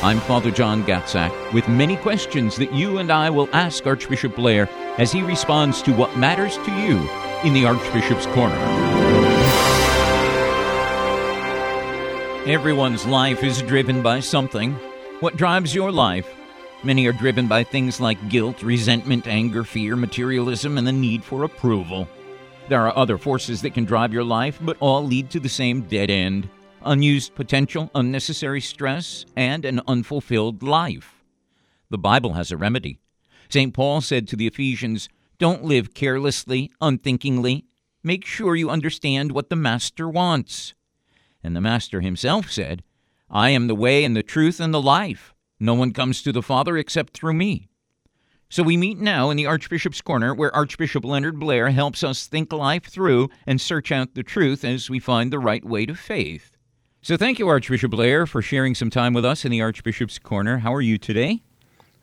I'm Father John Gatzak with many questions that you and I will ask Archbishop Blair as he responds to what matters to you in the Archbishop's Corner. Everyone's life is driven by something. What drives your life? Many are driven by things like guilt, resentment, anger, fear, materialism, and the need for approval. There are other forces that can drive your life, but all lead to the same dead end unused potential, unnecessary stress, and an unfulfilled life. The Bible has a remedy. St. Paul said to the Ephesians, Don't live carelessly, unthinkingly. Make sure you understand what the Master wants. And the Master himself said, I am the way and the truth and the life. No one comes to the Father except through me. So we meet now in the Archbishop's Corner, where Archbishop Leonard Blair helps us think life through and search out the truth as we find the right way to faith. So thank you, Archbishop Blair, for sharing some time with us in the Archbishop's Corner. How are you today?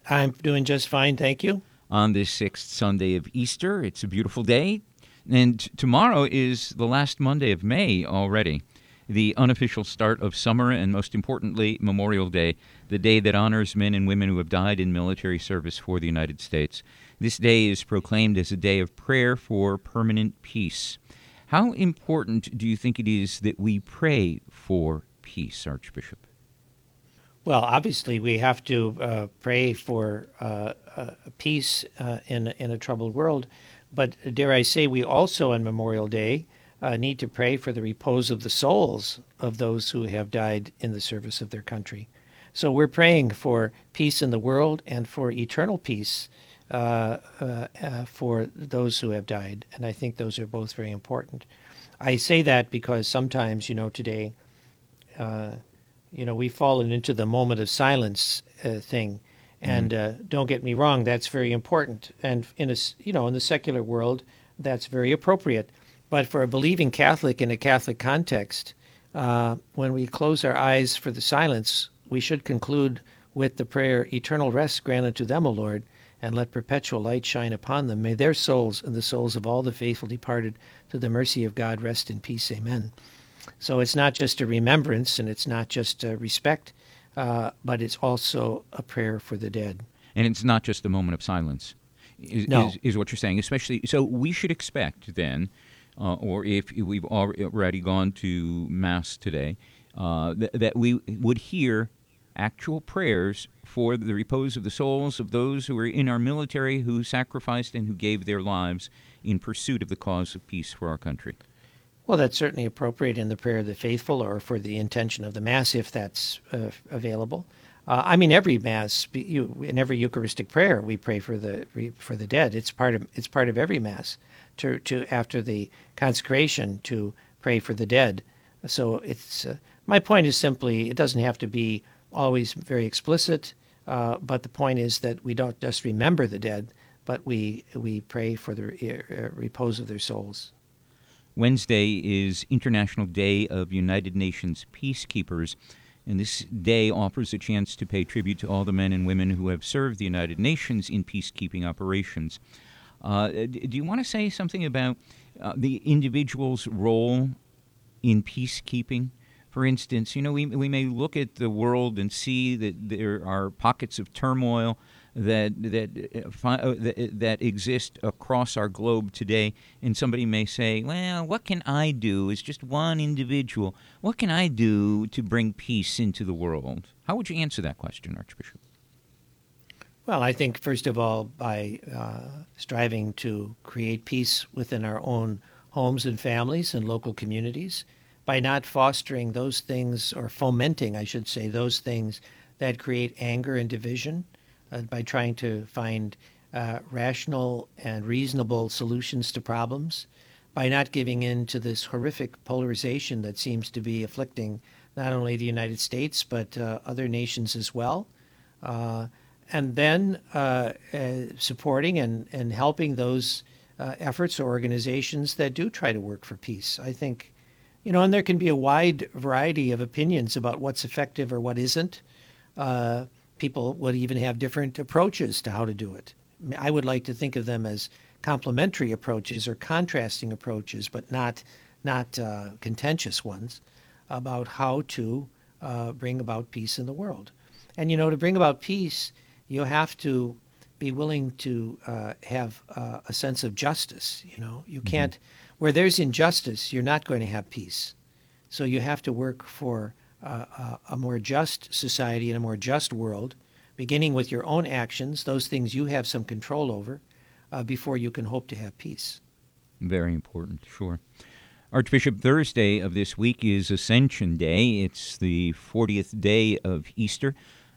I'm doing just fine, thank you. On this sixth Sunday of Easter, it's a beautiful day. And tomorrow is the last Monday of May already, the unofficial start of summer, and most importantly, Memorial Day, the day that honors men and women who have died in military service for the United States. This day is proclaimed as a day of prayer for permanent peace. How important do you think it is that we pray for peace, Archbishop? Well, obviously, we have to uh, pray for uh, uh, peace uh, in in a troubled world, but dare I say, we also on Memorial Day uh, need to pray for the repose of the souls of those who have died in the service of their country. So we're praying for peace in the world and for eternal peace uh, uh, uh, for those who have died. And I think those are both very important. I say that because sometimes, you know, today, uh, you know, we've fallen into the moment of silence uh, thing. Mm-hmm. And mm-hmm. don't get me wrong, that's very important. And in a, you know, in the secular world, that's very appropriate. But for a believing Catholic in a Catholic context, when we close our eyes for the silence, we should conclude with the prayer, Eternal rest grant unto them, O Lord, and let perpetual light shine upon them. May their souls and the souls of all the faithful departed to the mercy of God rest in peace. Amen. So it's not just a remembrance and it's not just a respect, uh, but it's also a prayer for the dead. And it's not just a moment of silence, is, no. is, is what you're saying. Especially, so we should expect then, uh, or if we've already gone to Mass today, uh, th- that we would hear actual prayers for the repose of the souls of those who were in our military who sacrificed and who gave their lives in pursuit of the cause of peace for our country. Well, that's certainly appropriate in the prayer of the faithful or for the intention of the Mass if that's uh, available. Uh, I mean, every Mass, you, in every Eucharistic prayer, we pray for the for the dead. It's part of it's part of every Mass to to after the consecration to pray for the dead. So it's uh, my point is simply it doesn't have to be always very explicit, uh, but the point is that we don't just remember the dead, but we we pray for the uh, repose of their souls. Wednesday is International Day of United Nations Peacekeepers, and this day offers a chance to pay tribute to all the men and women who have served the United Nations in peacekeeping operations. Uh, do you want to say something about uh, the individual's role in peacekeeping? For instance, you know, we, we may look at the world and see that there are pockets of turmoil that that uh, uh that, that exist across our globe today, and somebody may say, "Well, what can I do as just one individual? What can I do to bring peace into the world?" How would you answer that question, Archbishop? Well, I think first of all, by uh, striving to create peace within our own homes and families and local communities, by not fostering those things or fomenting, I should say, those things that create anger and division, uh, by trying to find uh, rational and reasonable solutions to problems, by not giving in to this horrific polarization that seems to be afflicting not only the United States but uh, other nations as well. Uh, and then uh, uh, supporting and, and helping those efforts or organizations that do try to work for peace. I think, you know, and there can be a wide variety of opinions about what's effective or what isn't. Uh, people would even have different approaches to how to do it. I would like to think of them as complementary approaches or contrasting approaches, but not not uh, contentious ones about how to uh, bring about peace in the world. And you know, to bring about peace, you have to be willing to uh, have uh, a sense of justice. You know, you mm-hmm. can't where there's injustice, you're not going to have peace. So you have to work for uh, a more just society and a more just world, beginning with your own actions, those things you have some control over, uh, before you can hope to have peace. Very important, sure. Archbishop, Thursday of this week is Ascension Day. It's the 40th day of Easter.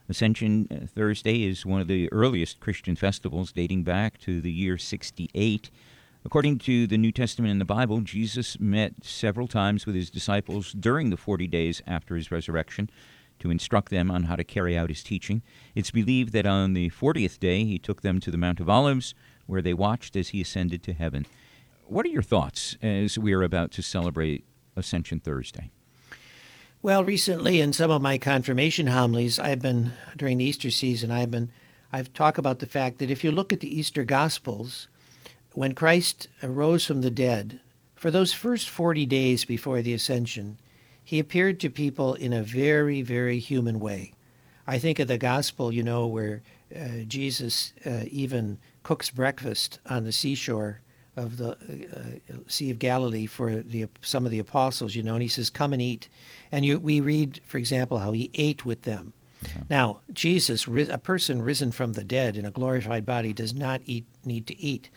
Ascension uh, Thursday is one of the earliest Christian festivals dating back to the year 68. According to the New Testament in the Bible, Jesus met several times with his disciples during the 40 days after his resurrection to instruct them on how to carry out his teaching. It's believed that on the 40th day he took them to the Mount of Olives, where they watched as he ascended to heaven. What are your thoughts as we are about to celebrate Ascension Thursday? Well, recently in some of my confirmation homilies, I've been during the Easter season, I've been I've talked about the fact that if you look at the Easter Gospels, when Christ arose from the dead, for those first 40 days before the ascension, he appeared to people in a very, very human way. I think of the gospel, you know, where uh, Jesus uh, even cooks breakfast on the seashore of the uh, Sea of Galilee for the some of the apostles, you know, and he says, "Come and eat." And you, we read, for example, how he ate with them. Mm-hmm. Now, Jesus, a person risen from the dead in a glorified body, does not eat, need to eat.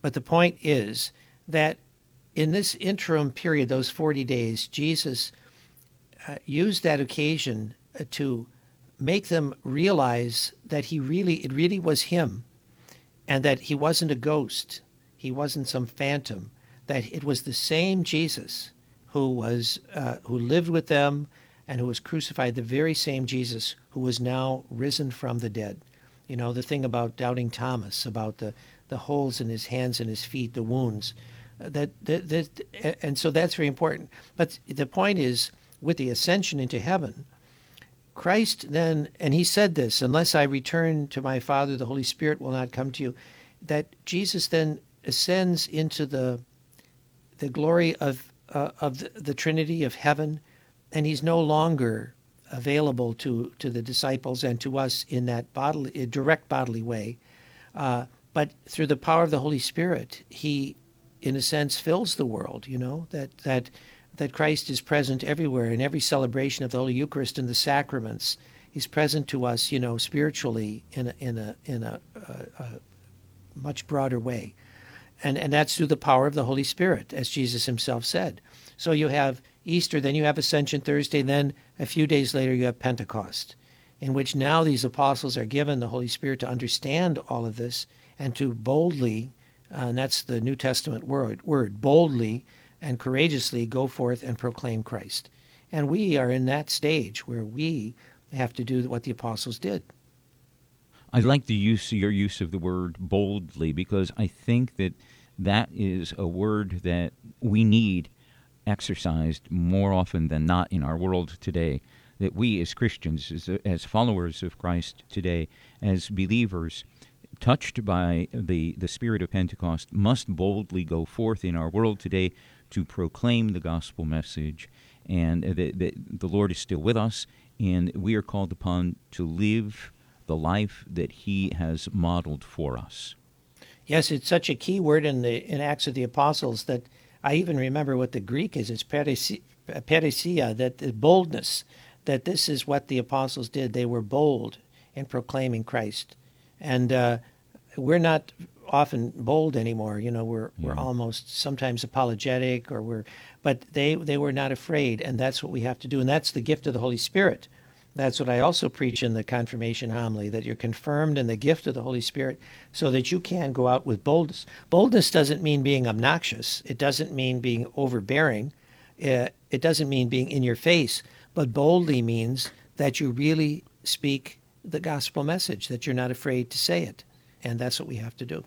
But the point is that in this interim period, those 40 days, Jesus uh, used that occasion uh, to make them realize that he really, it really was him, and that he wasn't a ghost he wasn't some phantom, that it was the same Jesus who was uh, who lived with them and who was crucified, the very same Jesus who was now risen from the dead. You know, the thing about doubting Thomas, about the, the holes in his hands and his feet, the wounds. Uh, that, that, that, and so that's very important. But the point is, with the ascension into heaven, Christ then, and he said this, unless I return to my Father, the Holy Spirit will not come to you. That Jesus then ascends into the the glory of uh, of the, the, Trinity of heaven, and he's no longer available to to the disciples and to us in that bodily direct bodily way, uh, but through the power of the Holy Spirit, he, in a sense, fills the world. You know that that that Christ is present everywhere in every celebration of the Holy Eucharist and the sacraments. He's present to us, you know, spiritually in a, in a in a, a, a much broader way. And, and that's through the power of the Holy Spirit, as Jesus himself said. So you have Easter, then you have Ascension Thursday, then a few days later you have Pentecost, in which now these apostles are given the Holy Spirit to understand all of this and to boldly, uh, and that's the New Testament word, word, boldly and courageously go forth and proclaim Christ. And we are in that stage where we have to do what the apostles did. I like the use your use of the word boldly because I think that that is a word that we need exercised more often than not in our world today. That we as Christians, as, as followers of Christ today, as believers, touched by the, the spirit of Pentecost, must boldly go forth in our world today to proclaim the gospel message. And that, that the Lord is still with us, and we are called upon to live the life that he has modeled for us. Yes, it's such a key word in the in Acts of the Apostles that I even remember what the Greek is. It's parrhesia, that the boldness, that this is what the apostles did. They were bold in proclaiming Christ, and uh, we're not often bold anymore. You know, we're we're almost sometimes apologetic, or we're, but they they were not afraid, and that's what we have to do, and that's the gift of the Holy Spirit that's what I also preach in the confirmation homily that you're confirmed in the gift of the Holy Spirit so that you can go out with boldness. Boldness doesn't mean being obnoxious, it doesn't mean being overbearing, uh, it doesn't mean being in your face, but boldly means that you really speak the gospel message, that you're not afraid to say it. And that's what we have to do.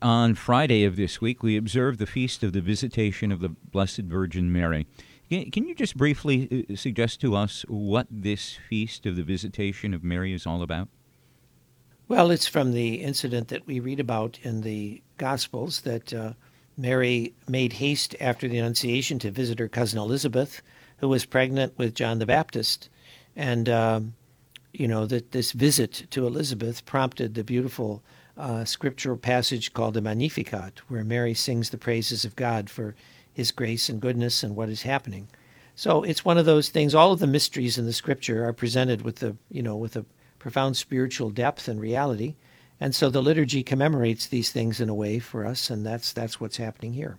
On Friday of this week, we observe the feast of the Visitation of the Blessed Virgin Mary. Can you just briefly uh, suggest to us what this feast of the Visitation of Mary is all about? Well, it's from the incident that we read about in the Gospels that uh, Mary made haste after the Annunciation to visit her cousin Elizabeth, who was pregnant with John the Baptist. And, um, you know, that this visit to Elizabeth prompted the beautiful uh, scriptural passage called the Magnificat, where Mary sings the praises of God for his grace and goodness and what is happening. So it's one of those things. All of the mysteries in the scripture are presented with the, you know, with a profound spiritual depth and reality. And so the liturgy commemorates these things in a way for us, and that's that's what's happening here.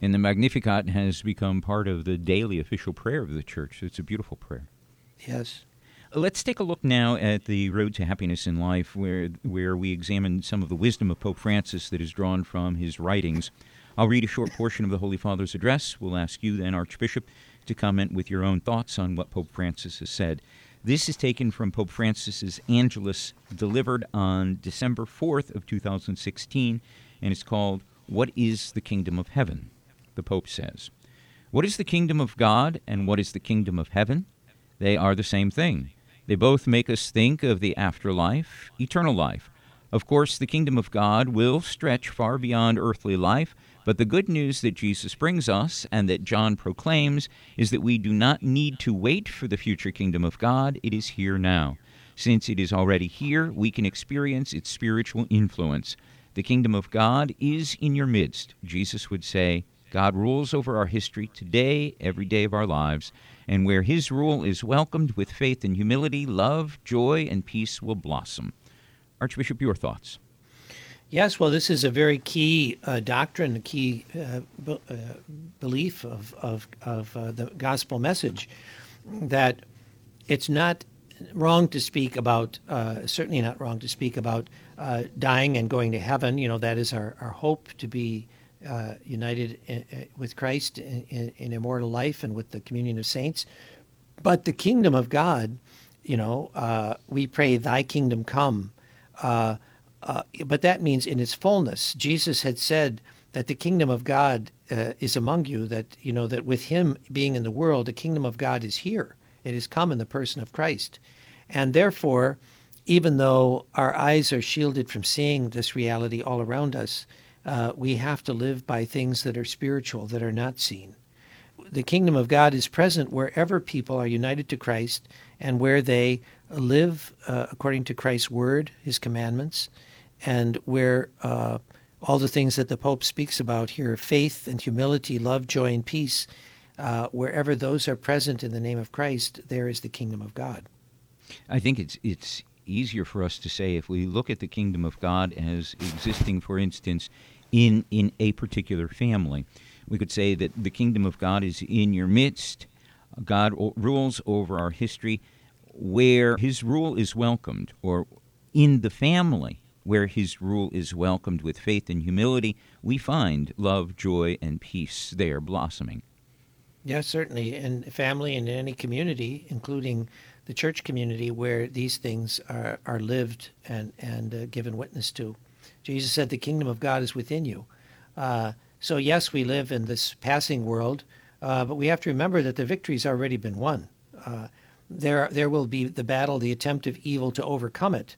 And the Magnificat has become part of the daily official prayer of the church. It's a beautiful prayer. Yes. Let's take a look now at the road to happiness in life, where where we examine some of the wisdom of Pope Francis that is drawn from his writings. I'll read a short portion of the Holy Father's address. We'll ask you then, Archbishop, to comment with your own thoughts on what Pope Francis has said. This is taken from Pope Francis's Angelus, delivered on December 4th of 2016, and it's called "What is the Kingdom of Heaven?" The Pope says, "What is the kingdom of God and what is the kingdom of heaven? They are the same thing. They both make us think of the afterlife, eternal life. Of course, the kingdom of God will stretch far beyond earthly life." But the good news that Jesus brings us and that John proclaims is that we do not need to wait for the future kingdom of God, it is here now. Since it is already here, we can experience its spiritual influence. The kingdom of God is in your midst. Jesus would say, God rules over our history today, every day of our lives, and where his rule is welcomed with faith and humility, love, joy, and peace will blossom. Archbishop, your thoughts. Yes, well, this is a very key uh, doctrine, a key uh, b- uh, belief of, of, of uh, the gospel message that it's not wrong to speak about, uh, certainly not wrong to speak about uh, dying and going to heaven. You know, that is our, our hope to be Uh, united in, in, with Christ in, in, immortal life and with the communion of saints. But the kingdom of God, you know, we pray, Thy kingdom come. Uh, but that means in its fullness. Jesus had said that the kingdom of God uh, is among you, that, you know, that with him being in the world, the kingdom of God is here. It has come in the person of Christ. And therefore, even though our eyes are shielded from seeing this reality all around us, uh, we have to live by things that are spiritual, that are not seen. The kingdom of God is present wherever people are united to Christ and where they live uh, according to Christ's word, his commandments, and where uh, all the things that the Pope speaks about here faith and humility, love, joy, and peace uh, wherever those are present in the name of Christ, there is the kingdom of God. I think it's it's easier for us to say if we look at the kingdom of God as existing, for instance, in in a particular family. We could say that the kingdom of God is in your midst. God rules over our history where his rule is welcomed, or in the family where his rule is welcomed with faith and humility, we find love, joy, and peace there blossoming. Yes, certainly. In family and in any community, including the church community, where these things are, are lived and, and uh, given witness to. Jesus said, The kingdom of God is within you. Uh, so, yes, we live in this passing world, uh, but we have to remember that the victory's already been won. Uh, there, there will be the battle, the attempt of evil to overcome it,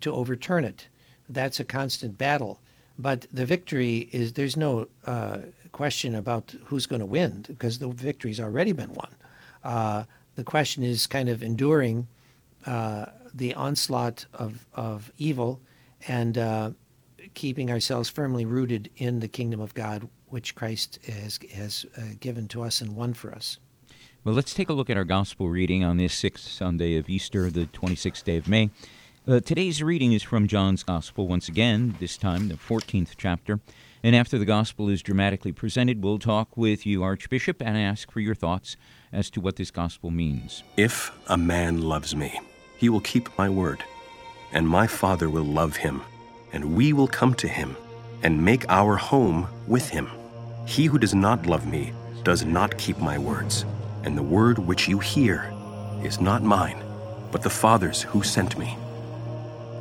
to overturn it that's a constant battle. But the victory is there's no uh, question about who's going to win because the victory's already been won. The question is kind of enduring uh, the onslaught of, of evil and uh, keeping ourselves firmly rooted in the kingdom of God, which Christ has, has uh, given to us and won for us. Well, let's take a look at our gospel reading on this sixth Sunday of Easter, the 26th day of May. Uh, today's reading is from John's Gospel, once again, this time the 14th chapter. And after the Gospel is dramatically presented, we'll talk with you, Archbishop, and ask for your thoughts as to what this Gospel means. If a man loves me, he will keep my word, and my Father will love him, and we will come to him and make our home with him. He who does not love me does not keep my words, and the word which you hear is not mine but the Father's who sent me.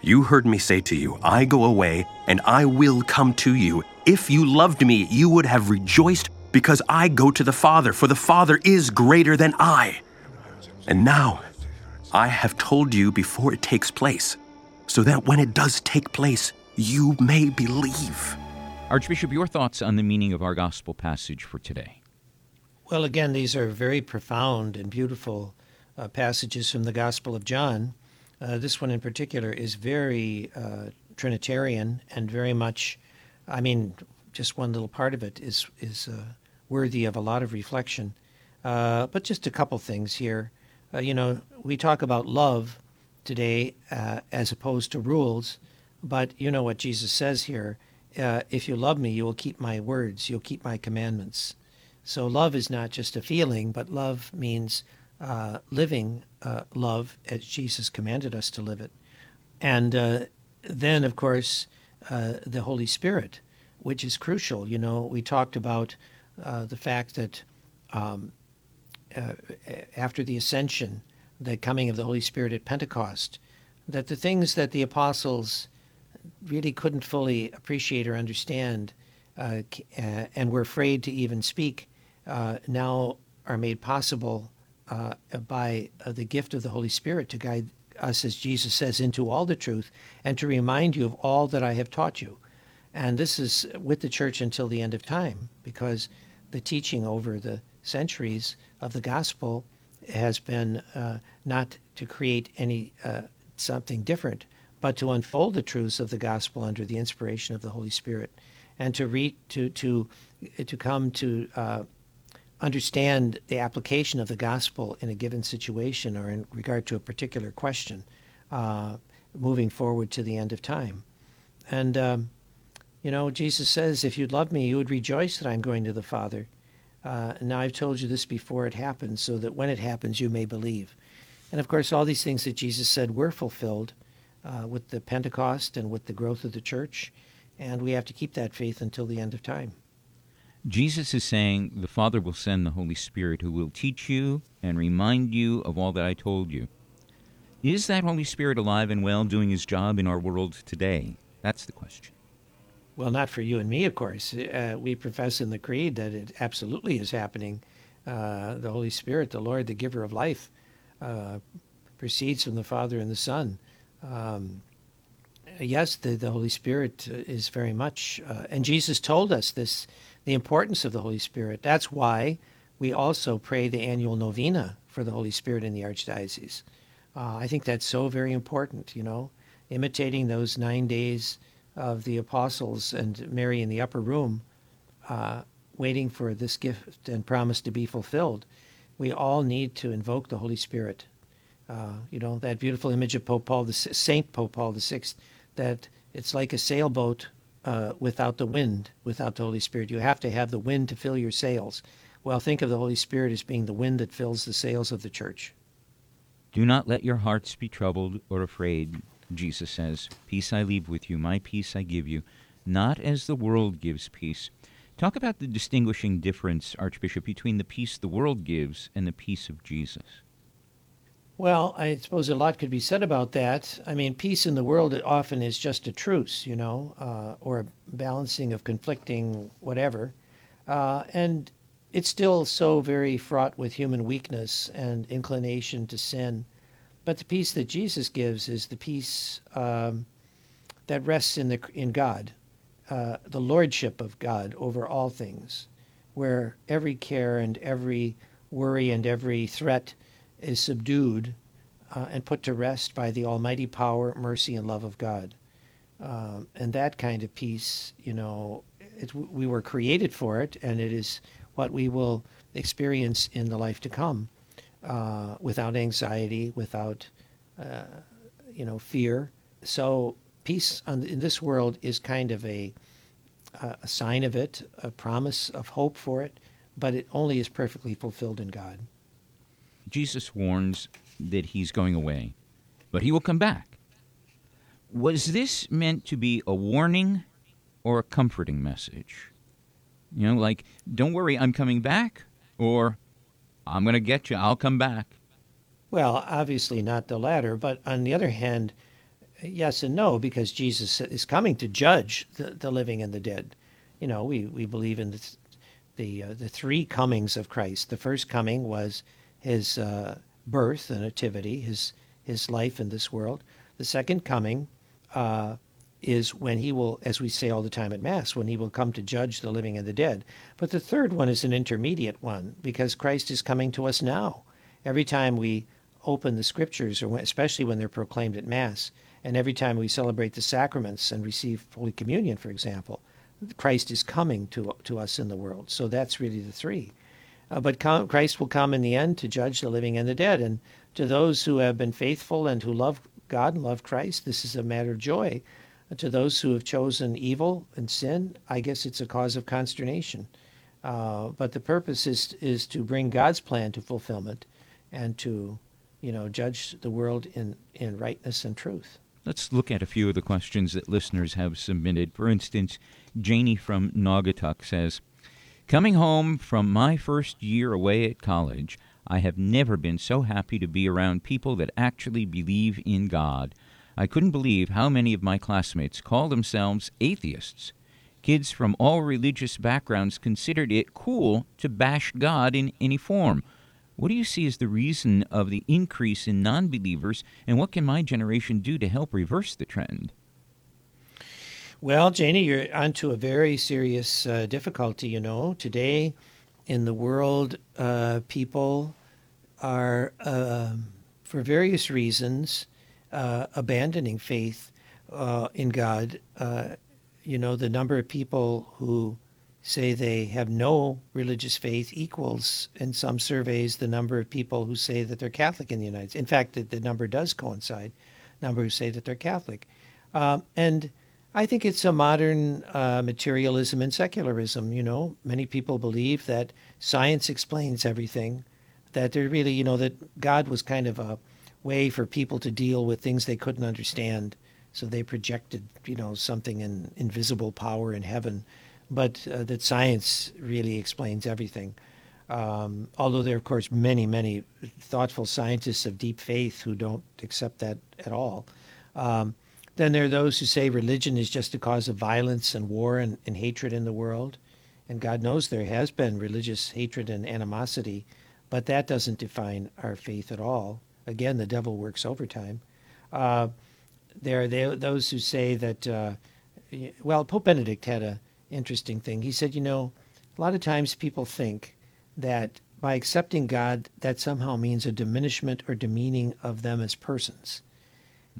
You heard me say to you, I go away, and I will come to you. If you loved me, you would have rejoiced because I go to the Father, for the Father is greater than I. And now, I have told you before it takes place, so that when it does take place, you may believe. Archbishop, your thoughts on the meaning of our gospel passage for today? Well, again, these are very profound and beautiful uh, passages from the Gospel of John. Uh, this one in particular is very uh, Trinitarian and very much, I mean, just one little part of it is is uh, worthy of a lot of reflection. Uh, but just a couple things here. Uh, you know, we talk about love today as opposed to rules, but you know what Jesus says here uh, if you love me, you will keep my words, you'll keep my commandments. So love is not just a feeling, but love means uh, living uh, love as Jesus commanded us to live it. And uh, then, of course, uh, the Holy Spirit, which is crucial. You know, we talked about uh, the fact that um, after the ascension, the coming of the Holy Spirit at Pentecost, that the things that the apostles really couldn't fully appreciate or understand uh, uh, and were afraid to even speak uh, now are made possible uh, by uh, the gift of the Holy Spirit to guide us, as Jesus says, into all the truth and to remind you of all that I have taught you. And this is with the church until the end of time because the teaching over the centuries of the gospel has been uh, not to create any something different, but to unfold the truths of the gospel under the inspiration of the Holy Spirit, and to read to to to come to uh, understand the application of the gospel in a given situation or in regard to a particular question, uh, moving forward to the end of time. And um, you know, Jesus says, "If you'd love me, you would rejoice that I'm going to the Father." Uh, now I've told you this before it happens, so that when it happens, you may believe. And of course, all these things that Jesus said were fulfilled uh, with the Pentecost and with the growth of the church, and we have to keep that faith until the end of time. Jesus is saying the Father will send the Holy Spirit who will teach you and remind you of all that I told you. Is that Holy Spirit alive and well doing his job in our world today? That's the question. Well, not for you and me, of course. Uh, we profess in the Creed that it absolutely is happening. Uh, the Holy Spirit, the Lord, the giver of life, uh, proceeds from the Father and the Son um, yes, the, the Holy Spirit is very much, uh, and Jesus told us this, the importance of the Holy Spirit. That's why we also pray the annual novena for the Holy Spirit in the Archdiocese. Uh, I think that's so very important, you know, imitating those nine days of the apostles and Mary in the upper room, uh, waiting for this gift and promise to be fulfilled. We all need to invoke the Holy Spirit uh, you know, that beautiful image of Pope Paul, the Saint Pope Paul VI, that it's like a sailboat uh, without the wind, without the Holy Spirit. You have to have the wind to fill your sails. Well, think of the Holy Spirit as being the wind that fills the sails of the church. Do not let your hearts be troubled or afraid, Jesus says. Peace I leave with you, my peace I give you, not as the world gives peace. Talk about the distinguishing difference, Archbishop, between the peace the world gives and the peace of Jesus. Well, I suppose a lot could be said about that. I mean, peace in the world often is just a truce, you know, uh, or a balancing of conflicting whatever. Uh, and it's still so very fraught with human weakness and inclination to sin. But the peace that Jesus gives is the peace um, that rests in, the, in God, uh, the lordship of God over all things, where every care and every worry and every threat is subdued uh, and put to rest by the almighty power, mercy, and love of God. Um, and that kind of peace, you know, it, we were created for it, and it is what we will experience in the life to come uh, without anxiety, without, uh, you know, fear. So peace on, in this world is kind of a, a sign of it, a promise of hope for it, but it only is perfectly fulfilled in God. Jesus warns that he's going away, but he will come back. Was this meant to be a warning or a comforting message? You know, like, don't worry, I'm coming back, or I'm going to get you, I'll come back. Well, obviously not the latter, but on the other hand, yes and no, because Jesus is coming to judge the, the living and the dead. You know, we, we believe in the, the, uh, the three comings of Christ. The first coming was his uh, birth, the nativity, his, his life in this world. The second coming uh, is when he will, as we say all the time at Mass, when he will come to judge the living and the dead. But the third one is an intermediate one because Christ is coming to us now. Every time we open the scriptures, or when, especially when they're proclaimed at Mass, and every time we celebrate the sacraments and receive Holy Communion, for example, Christ is coming to, to us in the world. So that's really the three. Uh, but com- Christ will come in the end to judge the living and the dead. And to those who have been faithful and who love God and love Christ, this is a matter of joy to those who have chosen evil and sin, I guess it's a cause of consternation. Uh, but the purpose is is to bring God's plan to fulfillment, and to, you know, judge the world in in rightness and truth. Let's look at a few of the questions that listeners have submitted. For instance, Janie from Naugatuck says, "Coming home from my first year away at college." I have never been so happy to be around people that actually believe in God. I couldn't believe how many of my classmates call themselves atheists. Kids from all religious backgrounds considered it cool to bash God in any form. What do you see as the reason of the increase in non believers, and what can my generation do to help reverse the trend? Well, Janie, you're onto a very serious uh, difficulty. You know, today in the world, uh, people are, uh, for various reasons, uh, abandoning faith uh, in God. Uh, you know, the number of people who say they have no religious faith equals, in some surveys, the number of people who say that they're Catholic in the United States. In fact, the, the number does coincide, number who say that they're Catholic. Um, and I think it's a modern uh, materialism and secularism. You know, many people believe that science explains everything, that they're really, you know, that God was kind of a way for people to deal with things they couldn't understand. So they projected, you know, something in invisible power in heaven, but uh, that science really explains everything. Um, although there are, of course, many, many thoughtful scientists of deep faith who don't accept that at all. Um, then there are those who say religion is just a cause of violence and war and, and hatred in the world. And God knows there has been religious hatred and animosity, but that doesn't define our faith at all. Again, the devil works overtime. Uh, there are they, those who say that, uh, well, Pope Benedict had an interesting thing. He said, you know, a lot of times people think that by accepting God, that somehow means a diminishment or demeaning of them as persons.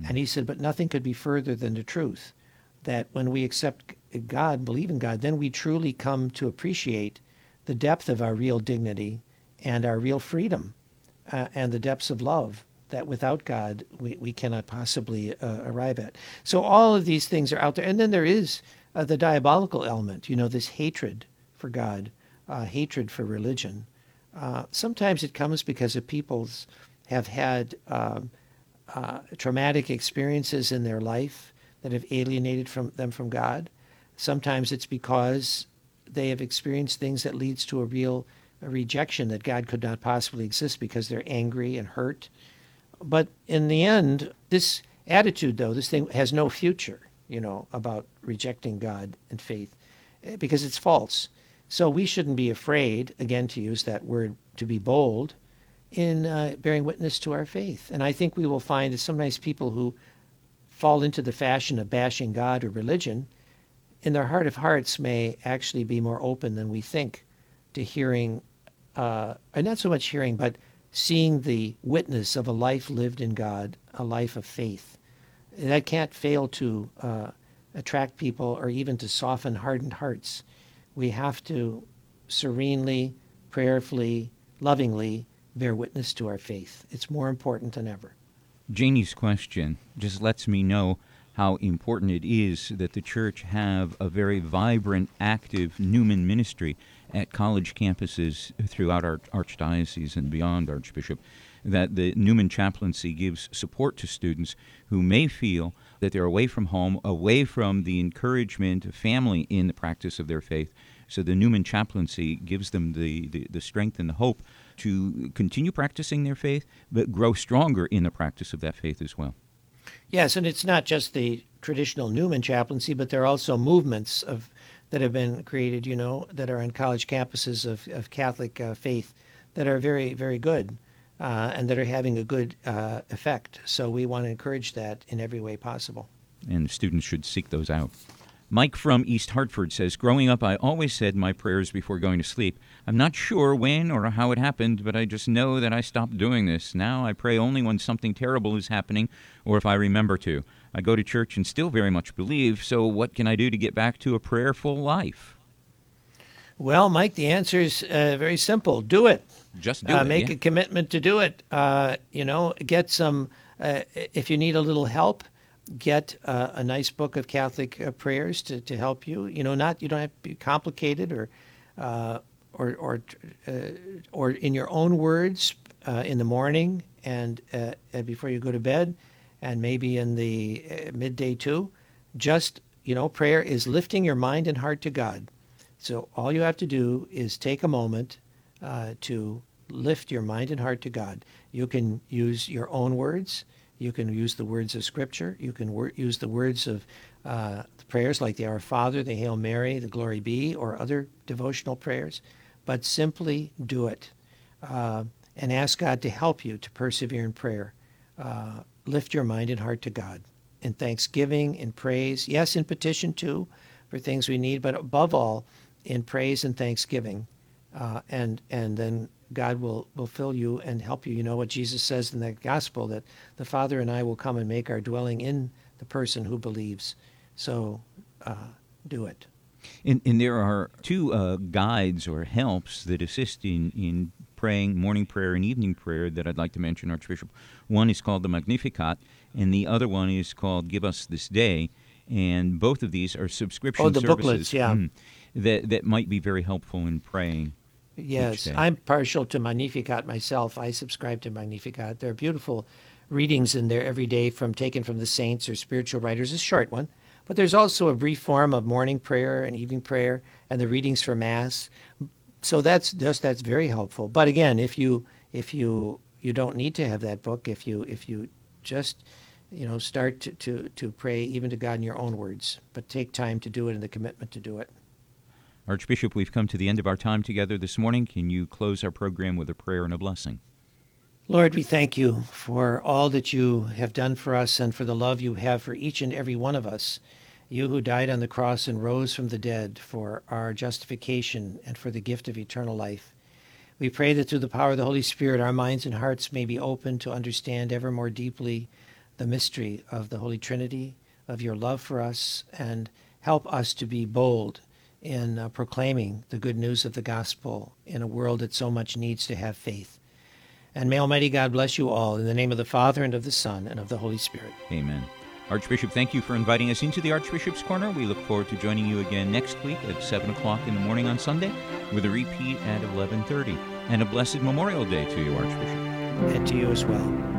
And he said, but nothing could be further than the truth that when we accept God, believe in God, then we truly come to appreciate the depth of our real dignity and our real freedom uh, and the depths of love that without God we, we cannot possibly uh, arrive at. So all of these things are out there. And then there is uh, the diabolical element, you know, this hatred for God, uh, hatred for religion. Uh, sometimes it comes because of people's have had um, uh, traumatic experiences in their life that have alienated from them from God. Sometimes it's because they have experienced things that leads to a real a rejection that God could not possibly exist because they're angry and hurt. But in the end, this attitude, though, this thing has no future, you know, about rejecting God and faith eh, because it's false. So we shouldn't be afraid, again, to use that word, to be bold in uh, bearing witness to our faith. And I think we will find that sometimes people who fall into the fashion of bashing God or religion, in their heart of hearts, may actually be more open than we think to hearing, uh, and not so much hearing, but seeing the witness of a life lived in God, a life of faith. That can't fail to uh, attract people or even to soften hardened hearts. We have to serenely, prayerfully, lovingly bear witness to our faith. It's more important than ever. Janie's question just lets me know how important it is that the church have a very vibrant, active Newman ministry at college campuses throughout our archdiocese and beyond, Archbishop. That the Newman chaplaincy gives support to students who may feel that they're away from home, away from the encouragement of family in the practice of their faith. So the Newman chaplaincy gives them the, the, the strength and the hope to continue practicing their faith, but grow stronger in the practice of that faith as well. Yes, and it's not just the traditional Newman chaplaincy, but there are also movements of that have been created, you know, that are on college campuses of, of Catholic uh, faith that are very, very good uh, and that are having a good uh, effect. So we want to encourage that in every way possible. And students should seek those out. Mike from East Hartford says, Growing up, I always said my prayers before going to sleep. I'm not sure when or how it happened, but I just know that I stopped doing this. Now I pray only when something terrible is happening or if I remember to. I go to church and still very much believe, so what can I do to get back to a prayerful life? Well, Mike, the answer is uh, very simple do it. Just do uh, it. Make yeah. a commitment to do it. Uh, you know, get some, uh, if you need a little help, get uh, a nice book of Catholic uh, prayers to, to help you. You know, not you don't have to be complicated or uh, or or uh, or in your own words uh, in the morning and before you go to bed, and maybe in the midday too. Just you know, prayer is lifting your mind and heart to God. So all you have to do is take a moment to lift your mind and heart to God. You can use your own words. You can use the words of Scripture. You can wor- use the words of uh, the prayers like the Our Father, the Hail Mary, the Glory Be, or other devotional prayers. But simply do it uh, and ask God to help you to persevere in prayer. Uh, lift your mind and heart to God in thanksgiving, in praise. Yes, in petition too for things we need, but above all, in praise and thanksgiving. Uh, and and then God will, will fill you and help you. You know what Jesus says in the gospel that the Father and I will come and make our dwelling in the person who believes. So uh, do it. And, and, there are two uh, guides or helps that assist in, in praying morning prayer and evening prayer that I'd like to mention, Archbishop. One is called the Magnificat, and the other one is called Give Us This Day. And both of these are subscription oh, the services booklets, yeah. mm, that, that might be very helpful in praying. Yes, I'm partial to Magnificat myself. I subscribe to Magnificat. There are beautiful readings in there every day from taken from the saints or spiritual writers. A short one, but there's also a brief form of morning prayer and evening prayer and the readings for mass. So that's just that's very helpful. But again, if you if you you don't need to have that book, if you if you just you know start to, to, to pray even to God in your own words, but take time to do it and the commitment to do it. Archbishop, we've come to the end of our time together this morning. Can you close our program with a prayer and a blessing? Lord, we thank you for all that you have done for us and for the love you have for each and every one of us. You who died on the cross and rose from the dead for our justification and for the gift of eternal life. We pray that through the power of the Holy Spirit, our minds and hearts may be open to understand ever more deeply the mystery of the Holy Trinity, of your love for us, and help us to be bold in uh, proclaiming the good news of the gospel in a world that so much needs to have faith. And may Almighty God bless you all in the name of the Father and of the Son and of the Holy Spirit. Amen. Archbishop, thank you for inviting us into the Archbishop's Corner. We look forward to joining you again next week at 7 o'clock in the morning on Sunday with a repeat at 11.30. And a blessed Memorial Day to you, Archbishop. And to you as well.